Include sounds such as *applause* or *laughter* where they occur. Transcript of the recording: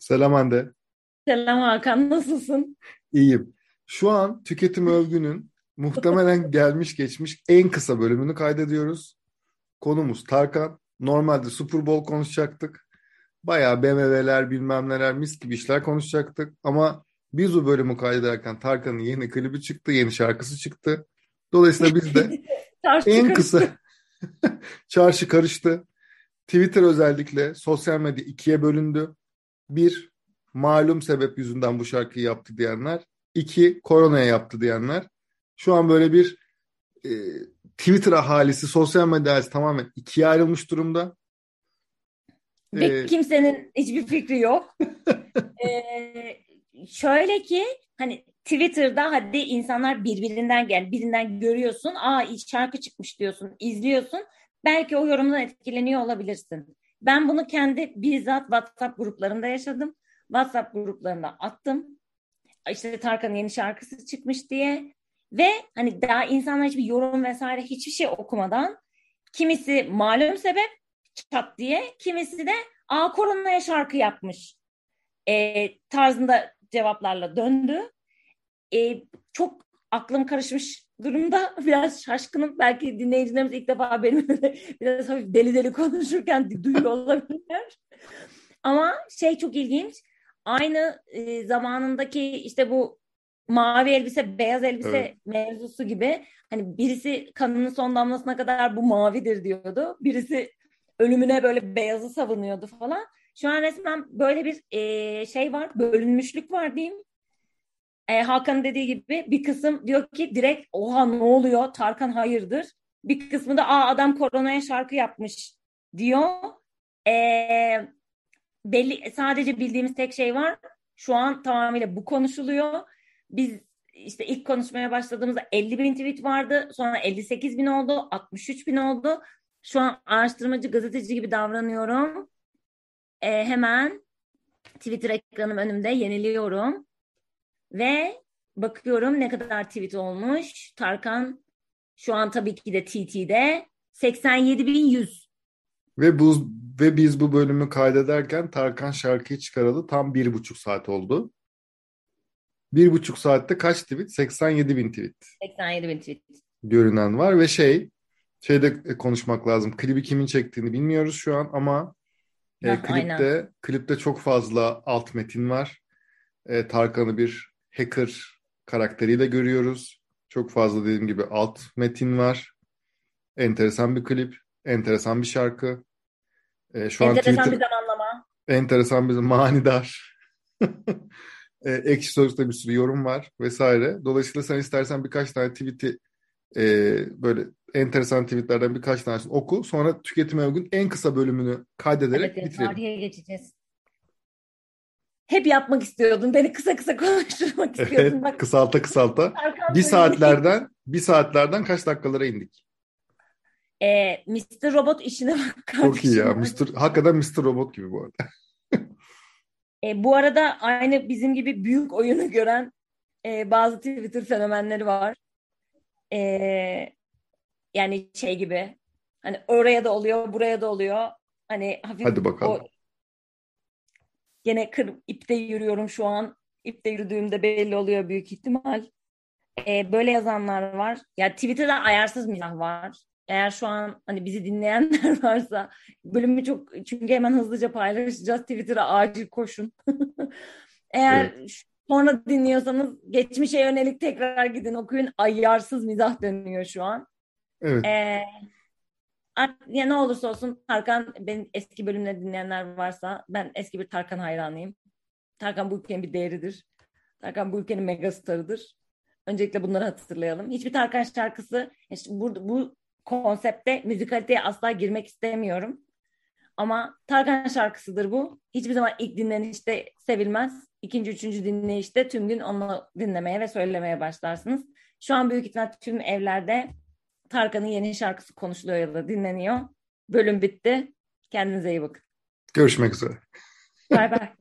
Selam Hande. Selam Hakan, nasılsın? İyiyim. Şu an Tüketim Övgü'nün muhtemelen *laughs* gelmiş geçmiş en kısa bölümünü kaydediyoruz. Konumuz Tarkan. Normalde Super Bowl konuşacaktık. Bayağı BMW'ler bilmem neler mis gibi işler konuşacaktık. Ama biz o bölümü kaydederken Tarkan'ın yeni klibi çıktı, yeni şarkısı çıktı. Dolayısıyla biz de *laughs* en kısa *laughs* çarşı karıştı. Twitter özellikle sosyal medya ikiye bölündü. Bir, malum sebep yüzünden bu şarkıyı yaptı diyenler. İki, koronaya yaptı diyenler. Şu an böyle bir e, Twitter ahalisi, sosyal medya ahalisi tamamen ikiye ayrılmış durumda. Ve ee, kimsenin hiçbir fikri yok. ee, *laughs* şöyle ki hani Twitter'da hadi insanlar birbirinden gel, birinden görüyorsun. Aa şarkı çıkmış diyorsun, izliyorsun. Belki o yorumdan etkileniyor olabilirsin. Ben bunu kendi bizzat WhatsApp gruplarında yaşadım. WhatsApp gruplarında attım. İşte Tarkan'ın yeni şarkısı çıkmış diye. Ve hani daha insanlar hiçbir yorum vesaire hiçbir şey okumadan kimisi malum sebep çat diye kimisi de a koronaya şarkı yapmış e, tarzında cevaplarla döndü. E, çok aklım karışmış durumda. Biraz şaşkınım. Belki dinleyicilerimiz ilk defa benim *laughs* biraz hafif deli deli konuşurken duyuyor olabilirler. Ama şey çok ilginç. Aynı e, zamanındaki işte bu mavi elbise, beyaz elbise evet. mevzusu gibi hani birisi kanının son damlasına kadar bu mavidir diyordu. Birisi ölümüne böyle beyazı savunuyordu falan. Şu an resmen böyle bir e, şey var, bölünmüşlük var diyeyim e, Hakan dediği gibi bir kısım diyor ki direkt oha ne oluyor Tarkan hayırdır. Bir kısmı da aa adam koronaya şarkı yapmış diyor. E, belli sadece bildiğimiz tek şey var. Şu an tamamıyla bu konuşuluyor. Biz işte ilk konuşmaya başladığımızda 50 bin tweet vardı. Sonra 58 bin oldu. 63 bin oldu. Şu an araştırmacı gazeteci gibi davranıyorum. E, hemen Twitter ekranım önümde yeniliyorum. Ve bakıyorum ne kadar tweet olmuş. Tarkan şu an tabii ki de TT'de 87.100. Ve bu ve biz bu bölümü kaydederken Tarkan şarkıyı çıkaralı tam bir buçuk saat oldu. Bir buçuk saatte kaç tweet? 87 bin tweet. 87 bin tweet. Görünen var ve şey şeyde konuşmak lazım. Klibi kimin çektiğini bilmiyoruz şu an ama e, klipte aynen. klipte çok fazla alt metin var. E, Tarkan'ı bir hacker karakteriyle görüyoruz. Çok fazla dediğim gibi alt metin var. Enteresan bir klip, enteresan bir şarkı. E, şu enteresan an Twitter, bir zamanlama. Enteresan bir *laughs* manidar. e, ekşi Sözlük'te bir sürü yorum var vesaire. Dolayısıyla sen istersen birkaç tane tweet'i e, böyle enteresan tweetlerden birkaç tanesini oku. Sonra tüketime uygun en kısa bölümünü kaydederek evet, bitirelim. Tarihe geçeceğiz hep yapmak istiyordun. Beni kısa kısa *laughs* konuşturmak istiyordun. Evet, Bak, kısalta kısalta. *laughs* bir saatlerden bir saatlerden kaç dakikalara indik? E, Mr. Robot işine bak. Çok iyi ya. Mr. Hakikaten Mr. Robot gibi bu arada. *laughs* e, bu arada aynı bizim gibi büyük oyunu gören e, bazı Twitter fenomenleri var. E, yani şey gibi hani oraya da oluyor, buraya da oluyor. Hani hafif Hadi bakalım. O Gene kır, ipte yürüyorum şu an. İpte yürüdüğümde belli oluyor büyük ihtimal. Ee, böyle yazanlar var. Ya Twitter'da ayarsız mizah var. Eğer şu an hani bizi dinleyenler *laughs* varsa bölümü çok çünkü hemen hızlıca paylaşacağız. Twitter'a acil koşun. *laughs* Eğer evet. sonra dinliyorsanız geçmişe yönelik tekrar gidin okuyun. Ayarsız mizah dönüyor şu an. Evet. Ee, ya ne olursa olsun Tarkan benim eski bölümleri dinleyenler varsa ben eski bir Tarkan hayranıyım. Tarkan bu ülkenin bir değeridir. Tarkan bu ülkenin megastarıdır. Öncelikle bunları hatırlayalım. Hiçbir Tarkan şarkısı işte bu, bu konsepte müzikaliteye asla girmek istemiyorum. Ama Tarkan şarkısıdır bu. Hiçbir zaman ilk dinlenişte sevilmez. İkinci, üçüncü dinleyişte tüm gün onu dinlemeye ve söylemeye başlarsınız. Şu an büyük ihtimal tüm evlerde Tarkan'ın yeni şarkısı konuşuluyor ya da dinleniyor. Bölüm bitti. Kendinize iyi bakın. Görüşmek üzere. Bay bay.